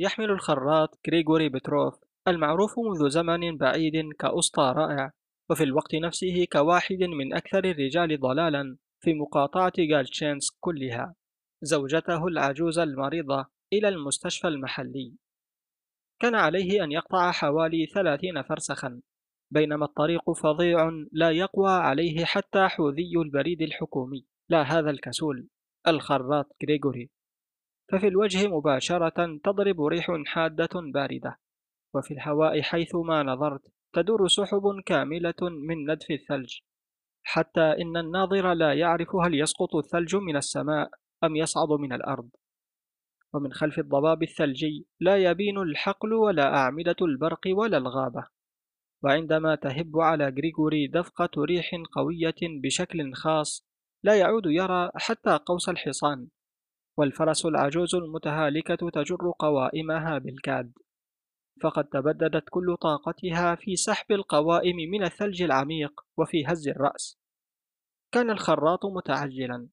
يحمل الخراط غريغوري بتروف المعروف منذ زمن بعيد كأسطى رائع وفي الوقت نفسه كواحد من أكثر الرجال ضلالا في مقاطعة غالتشينسك كلها زوجته العجوز المريضة إلى المستشفى المحلي. كان عليه أن يقطع حوالي ثلاثين فرسخا بينما الطريق فظيع لا يقوى عليه حتى حوذي البريد الحكومي. لا هذا الكسول الخراط غريغوري. ففي الوجه مباشرة تضرب ريح حادة باردة وفي الهواء حيثما نظرت تدور سحب كاملة من ندف الثلج حتى إن الناظر لا يعرف هل يسقط الثلج من السماء أم يصعد من الأرض. ومن خلف الضباب الثلجي لا يبين الحقل ولا أعمدة البرق ولا الغابة وعندما تهب على غريغوري دفقة ريح قوية بشكل خاص لا يعود يرى حتى قوس الحصان. والفرس العجوز المتهالكة تجر قوائمها بالكاد فقد تبددت كل طاقتها في سحب القوائم من الثلج العميق وفي هز الرأس كان الخراط متعجلا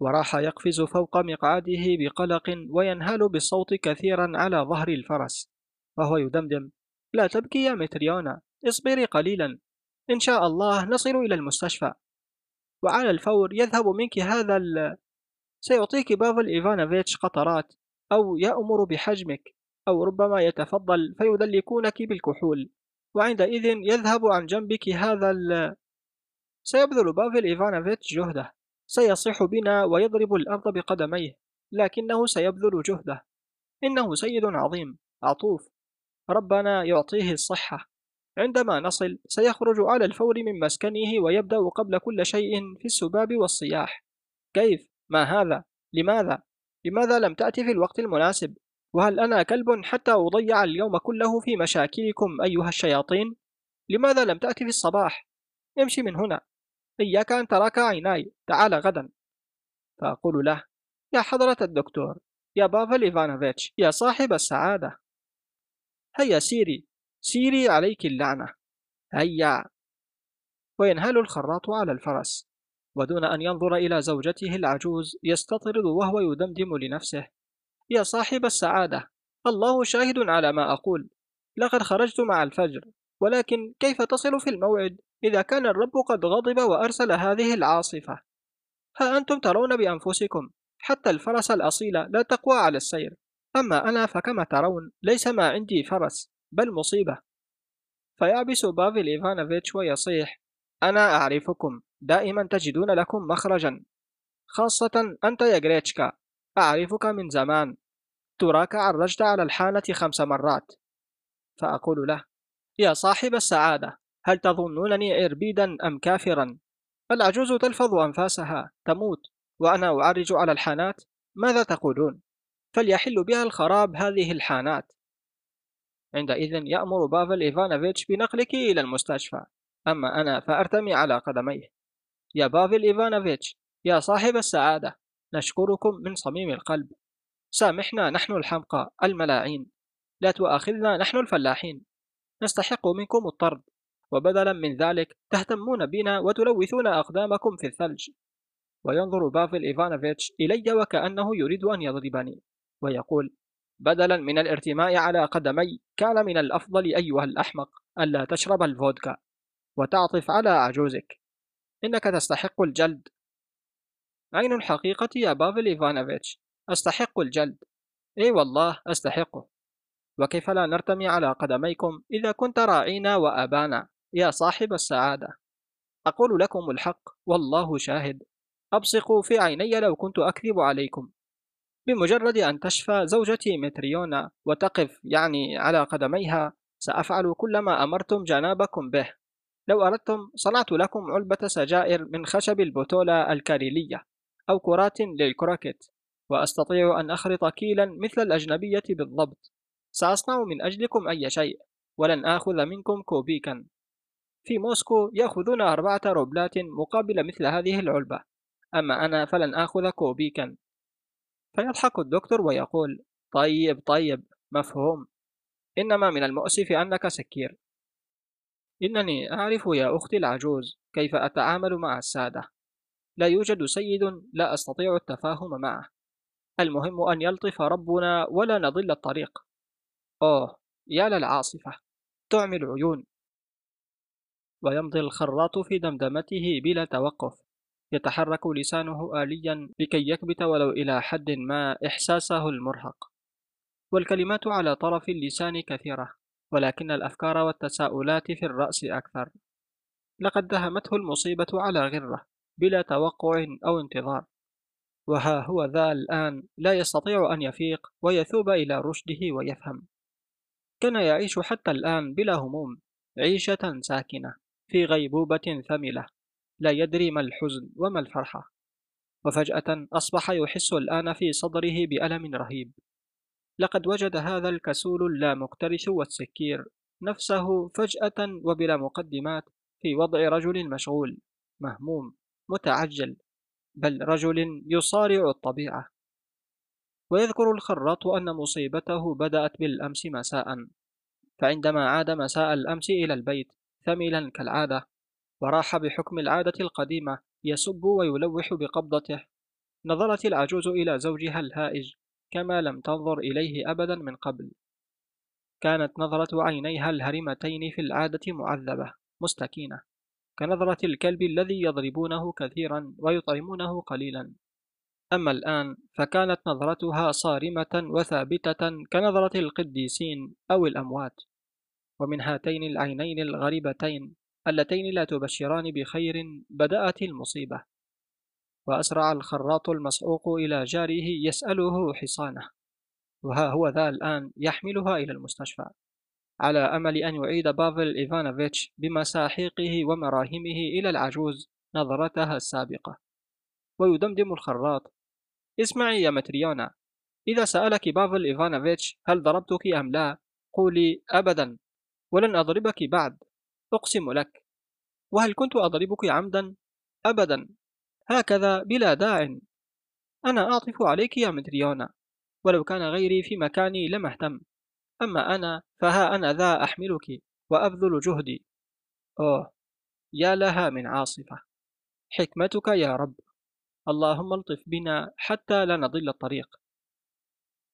وراح يقفز فوق مقعده بقلق وينهال بالصوت كثيرا على ظهر الفرس وهو يدمدم لا تبكي يا متريونا اصبري قليلا إن شاء الله نصل إلى المستشفى وعلى الفور يذهب منك هذا. سيعطيك بافل إيفانوفيتش قطرات أو يأمر بحجامتك أو ربما يتفضل فيدلكونك بالكحول. وعندئذ يذهب عن جنبك هذا ال... سيبذل بافل إيفانوفيتش جهده. سيصيح بنا ويضرب الأرض بقدميه لكنه سيبذل جهده. إنه سيد عظيم عطوف. ربنا يعطيه الصحة. عندما نصل سيخرج على الفور من مسكنه ويبدأ قبل كل شيء في السباب والصياح. كيف؟ ما هذا؟ لماذا؟ لماذا لم تأتي في الوقت المناسب؟ وهل أنا كلب حتى أضيع اليوم كله في مشاكلكم أيها الشياطين؟ لماذا لم تأتي في الصباح؟ امشي من هنا إياك أن تراك عيناي تعال غدا فأقول له يا حضرة الدكتور يا بافل إيفانوفيتش يا صاحب السعادة هيا سيري سيري عليك اللعنة هيا وينهال الخراط على الفرس ودون أن ينظر إلى زوجته العجوز يستطرد وهو يدمدم لنفسه. يا صاحب السعادة الله شاهد على ما أقول. لقد خرجت مع الفجر ولكن كيف تصل في الموعد؟ إذا كان الرب قد غضب وأرسل هذه العاصفة. ها أنتم ترون بأنفسكم حتى الفرس الأصيل لا تقوى على السير. أما أنا فكما ترون ليس ما عندي فرس بل مصيبة. فيعبس بافل إيفانوفيتش ويصيح أنا أعرفكم. دائما تجدون لكم مخرجا خاصة أنت يا جريتشكا أعرفك من زمان. تراك عرجت على الحانة خمس مرات. فأقول له يا صاحب السعادة هل تظنونني إربيدا أم كافرا؟ العجوز تلفظ أنفاسها تموت وأنا أعرج على الحانات؟ ماذا تقولون؟ فليحل بها الخراب هذه الحانات. عندئذ يأمر بافل إيفانوفيتش بنقلك إلى المستشفى. أما أنا فأرتمي على قدميه. يا بافل إيفانوفيتش يا صاحب السعادة نشكركم من صميم القلب. سامحنا نحن الحمقى الملاعين. لا تؤاخذنا نحن الفلاحين. نستحق منكم الطرد وبدلا من ذلك تهتمون بنا وتلوثون أقدامكم في الثلج. وينظر بافل إيفانوفيتش إلي وكأنه يريد أن يضربني ويقول بدلا من الارتماء على قدمي كان من الأفضل أيها الأحمق ألا تشرب الفودكا وتعطف على عجوزك. إنك تستحق الجلد. عين الحقيقة يا بافل إيفانوفيتش. أستحق الجلد. إي والله أستحقه. وكيف لا نرتمي على قدميكم إذا كنت راعينا وأبانا يا صاحب السعادة. أقول لكم الحق والله شاهد. أبصق في عيني لو كنت أكذب عليكم. بمجرد أن تشفى زوجتي متريونا وتقف يعني على قدميها سأفعل كل ما أمرتم جنابكم به. لو أردتم صنعت لكم علبة سجائر من خشب البوتولا الكاريلية أو كرات للكروكيت وأستطيع أن أخرط كيجلا مثل الأجنبية بالضبط. سأصنع من أجلكم أي شيء ولن آخذ منكم كوبيكا. في موسكو يأخذون أربعة روبلات مقابل مثل هذه العلبة. أما أنا فلن آخذ كوبيكا. فيضحك الدكتور ويقول طيب طيب مفهوم. إنما من المؤسف أنك سكير. إنني أعرف يا أختي العجوز كيف أتعامل مع السادة. لا يوجد سيد لا أستطيع التفاهم معه. المهم أن يلطف ربنا ولا نضل الطريق. أوه يا للعاصفة تعمي العيون. ويمضي الخراط في دمدمته بلا توقف. يتحرك لسانه آليا لكي يكبت ولو إلى حد ما إحساسه المرهق. والكلمات على طرف اللسان كثيرة. ولكن الأفكار والتساؤلات في الرأس أكثر. لقد دهمته المصيبة على غرة بلا توقع أو انتظار. وها هو ذا الآن لا يستطيع أن يفيق ويثوب إلى رشده ويفهم. كان يعيش حتى الآن بلا هموم عيشة ساكنة في غيبوبة ثملة لا يدري ما الحزن وما الفرحة. وفجأة أصبح يحس الآن في صدره بألم رهيب. لقد وجد هذا الكسول اللامكترث والسكير نفسه فجأة وبلا مقدمات في وضع رجل مشغول مهموم متعجل بل رجل يصارع الطبيعة. ويذكر الخراط أن مصيبته بدأت بالأمس مساء فعندما عاد مساء الأمس إلى البيت ثملا كالعادة وراح بحكم العادة القديمة يسب ويلوح بقبضته. نظرت العجوز إلى زوجها الهائج كما لم تنظر إليه أبدا من قبل. كانت نظرة عينيها الهرمتين في العادة معذبة مستكينة كنظرة الكلب الذي يضربونه كثيرا ويطعمونه قليلا. أما الآن فكانت نظرتها صارمة وثابتة كنظرة القديسين أو الأموات. ومن هاتين العينين الغريبتين اللتين لا تبشران بخير بدأت المصيبة. وأسرع الخراط المصعوق إلى جاره يسأله حصانه وها هو ذا الآن يحملها إلى المستشفى على أمل أن يعيد بافل إيفانوفيتش بمساحيقه ومراهمه إلى العجوز نظرتها السابقة ويدمدم الخراط اسمعي يا متريونا إذا سألك بافل إيفانوفيتش هل ضربتك أم لا قولي أبدا ولن أضربك بعد أقسم لك وهل كنت أضربك عمدا؟ أبدا هكذا بلا داع أنا أعطف عليك يا متريونا ولو كان غيري في مكاني لم أهتم أما أنا فها أنا ذا أحملك وأبذل جهدي أوه يا لها من عاصفة حكمتك يا رب اللهم الطف بنا حتى لا نضل الطريق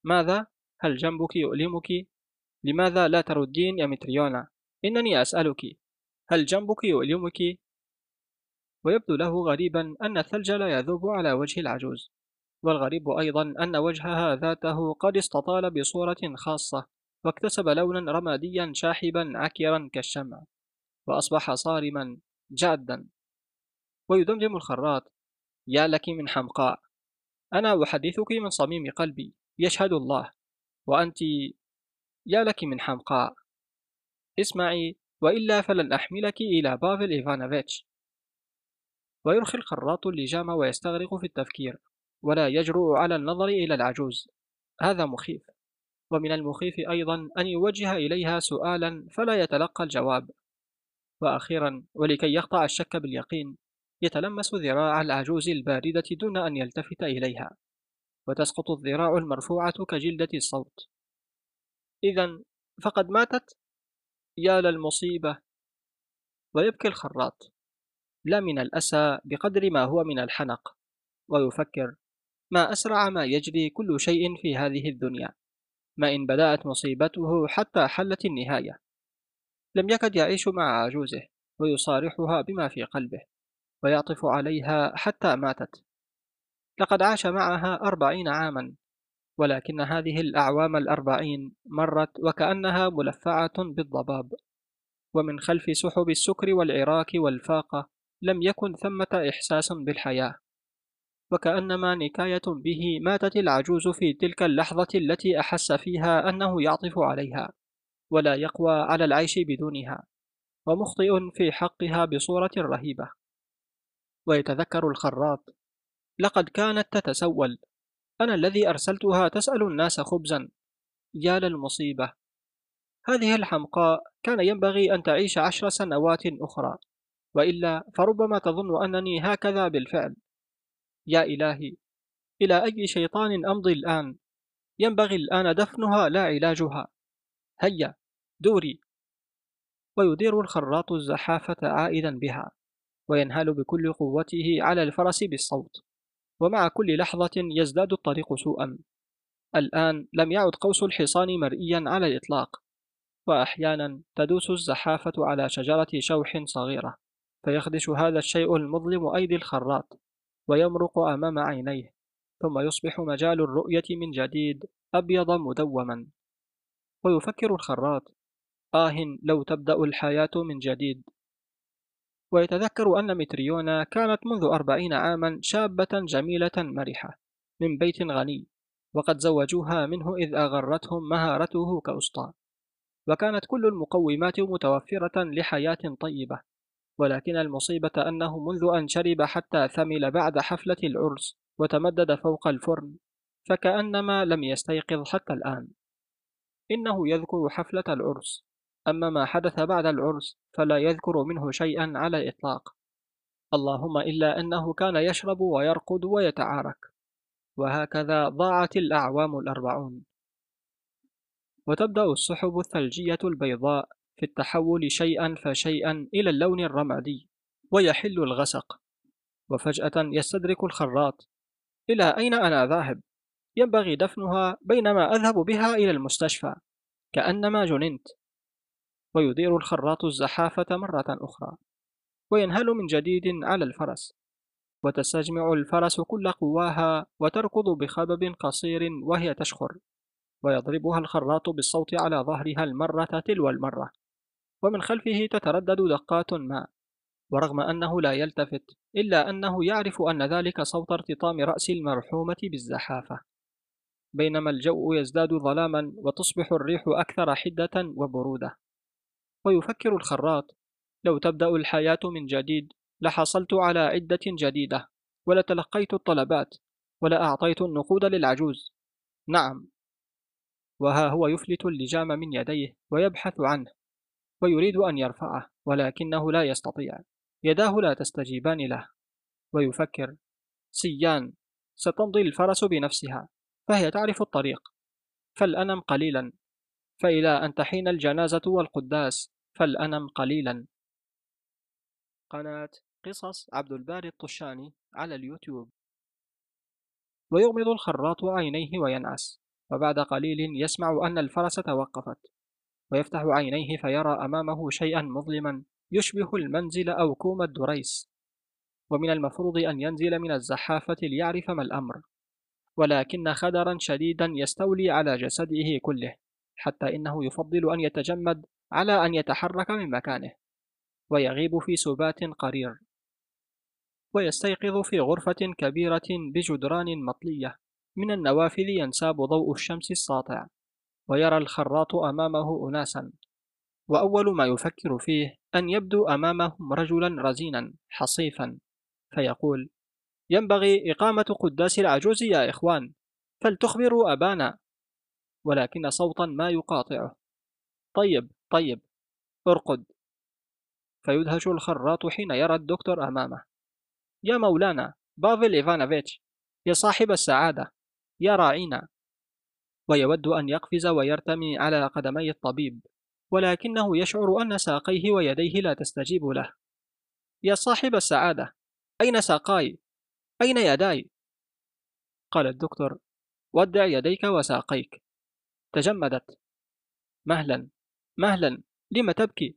ماذا؟ هل جنبك يؤلمك؟ لماذا لا تردين يا متريونا؟ إنني أسألك هل جنبك يؤلمك؟ ويبدو له غريبا أن الثلج لا يذوب على وجه العجوز والغريب أيضا أن وجهها ذاته قد استطال بصورة خاصة واكتسب لونا رماديا شاحبا عكرا كالشمع وأصبح صارما جادا. ويدمدم الخراط يا لك من حمقاء أنا أحدثك من صميم قلبي يشهد الله وأنت يا لك من حمقاء. اسمعي وإلا فلن أحملك إلى بافل إيفانوفيتش. ويرخي الخراط اللجام ويستغرق في التفكير ولا يجرؤ على النظر إلى العجوز. هذا مخيف. ومن المخيف أيضا أن يوجه إليها سؤالا فلا يتلقى الجواب. وأخيرا ولكي يقطع الشك باليقين يتلمس ذراع العجوز الباردة دون أن يلتفت إليها. وتسقط الذراع المرفوعة كجلدة الصوت. إذا فقد ماتت؟ يا للمصيبة! ويبكي الخراط. لا من الأسى بقدر ما هو من الحنق. ويفكر ما أسرع ما يجري كل شيء في هذه الدنيا ما إن بدأت مصيبته حتى حلت النهاية. لم يكد يعيش مع عجوزه ويصارحها بما في قلبه ويعطف عليها حتى ماتت. لقد عاش معها أربعين عاما ولكن هذه الأعوام الأربعين مرت وكأنها ملفعة بالضباب. ومن خلف سحب السكر والعراك والفاقة لم يكن ثمة إحساس بالحياة وكأنما نكاية به ماتت العجوز في تلك اللحظة التي أحس فيها أنه يعطف عليها ولا يقوى على العيش بدونها ومخطئ في حقها بصورة رهيبة. ويتذكر الخراط لقد كانت تتسول أنا الذي أرسلتها تسأل الناس خبزا يا للمصيبة. هذه الحمقاء كان ينبغي أن تعيش عشر سنوات أخرى. وإلا فربما تظن أنني هكذا بالفعل. يا إلهي إلى أي شيطان أمضي الآن؟ ينبغي الآن دفنها لا علاجها. هيا دوري. ويدير الخراط الزحافة عائدا بها وينهال بكل قوته على الفرس بالصوت ومع كل لحظة يزداد الطريق سوءا. الآن لم يعد قوس الحصان مرئيا على الإطلاق وأحيانا تدوس الزحافة على شجرة شوح صغيرة. فيخدش هذا الشيء المظلم أيدي الخراط ويمرق أمام عينيه ثم يصبح مجال الرؤية من جديد أبيض مدوما. ويفكر الخراط آه لو تبدأ الحياة من جديد. ويتذكر أن متريونا كانت منذ أربعين عاما شابة جميلة مرحة من بيت غني وقد زوجوها منه إذ أغرتهم مهارته كأسطى. وكانت كل المقومات متوفرة لحياة طيبة. ولكن المصيبة أنه منذ أن شرب حتى ثمل بعد حفلة العرس وتمدد فوق الفرن فكأنما لم يستيقظ حتى الآن. إنه يذكر حفلة العرس. أما ما حدث بعد العرس فلا يذكر منه شيئا على الإطلاق اللهم إلا أنه كان يشرب ويرقد ويتعارك. وهكذا ضاعت الأعوام الأربعون. وتبدأ السحب الثلجية البيضاء في التحول شيئا فشيئا إلى اللون الرمادي ويحل الغسق وفجأة يستدرك الخراط. إلى أين أنا ذاهب؟ ينبغي دفنها بينما أذهب بها إلى المستشفى كأنما جننت. ويدير الخراط الزحافة مرة أخرى وينهل من جديد على الفرس وتستجمع الفرس كل قواها وتركض بخبب قصير وهي تشخر ويضربها الخراط بالصوت على ظهرها المرة تلو المرة. ومن خلفه تتردد دقات ما ورغم أنه لا يلتفت إلا أنه يعرف أن ذلك صوت ارتطام رأس المرحومة بالزحافة. بينما الجو يزداد ظلاما وتصبح الريح أكثر حدة وبرودة. ويفكر الخراط لو تبدأ الحياة من جديد لحصلت على عدة جديدة ولتلقيت الطلبات ولأعطيت النقود للعجوز. نعم. وها هو يفلت اللجام من يديه ويبحث عنه. ويريد أن يرفعه ولكنه لا يستطيع. يداه لا تستجيبان له. ويفكر. سيان. ستمضي الفرس بنفسها. فهي تعرف الطريق. فلأنم قليلا. فإلى أن تحين الجنازة والقداس. فلأنم قليلا. قناة. قصص عبد الباري الطشاني على اليوتيوب. ويغمض الخراط عينيه وينعس. وبعد قليل يسمع أن الفرس توقفت. ويفتح عينيه فيرى أمامه شيئا مظلما يشبه المنزل أو كوم الدريس. ومن المفروض أن ينزل من الزحافة ليعرف ما الأمر. ولكن خدرا شديدا يستولي على جسده كله حتى إنه يفضل أن يتجمد على أن يتحرك من مكانه ويغيب في سبات قرير. ويستيقظ في غرفة كبيرة بجدران مطلية. من النوافذ ينساب ضوء الشمس الساطع. ويرى الخراط أمامه أناسا. وأول ما يفكر فيه أن يبدو أمامهم رجلا رزينا حصيفا فيقول ينبغي إقامة قداس العجوز يا إخوان فلتخبروا أبانا. ولكن صوتا ما يقاطعه. طيب طيب ارقد. فيدهش الخراط حين يرى الدكتور أمامه. يا مولانا بافل إيفانوفيتش يا صاحب السعادة يا راعينا ويود أن يقفز ويرتمي على قدمي الطبيب ولكنه يشعر أن ساقيه ويديه لا تستجيب له. يا صاحب السعادة أين ساقاي؟ أين يداي؟ قال الدكتور ودع يديك وساقيك. تجمدت. مهلا مهلا لم تبكي؟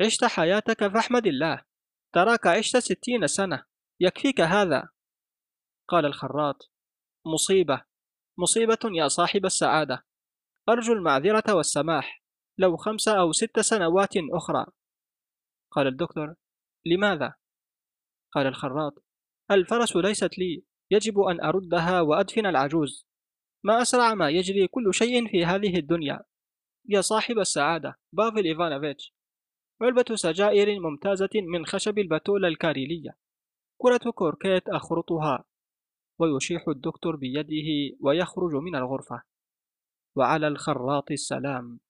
عشت حياتك فاحمد الله تراك عشت ستين سنة يكفيك هذا؟ قال الخراط. مصيبة مصيبة يا صاحب السعادة. أرجو المعذرة والسماح لو خمس أو ست سنوات أخرى. قال الدكتور لماذا؟ قال الخراط الفرس ليست لي يجب أن أردها وأدفن العجوز. ما أسرع ما يجري كل شيء في هذه الدنيا. يا صاحب السعادة بافل إيفانوفيتش. علبة سجائر ممتازة من خشب البتولة الكاريلية. كرة كوركيت أخرطها. ويشيح الدكتور بيده ويخرج من الغرفة. وعلى الخراط السلام.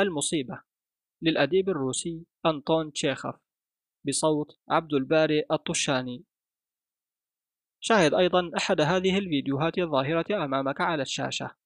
المصيبة. للأديب الروسي أنطون تشيخوف بصوت عبد الباري الطشاني. شاهد أيضا أحد هذه الفيديوهات الظاهرة أمامك على الشاشة.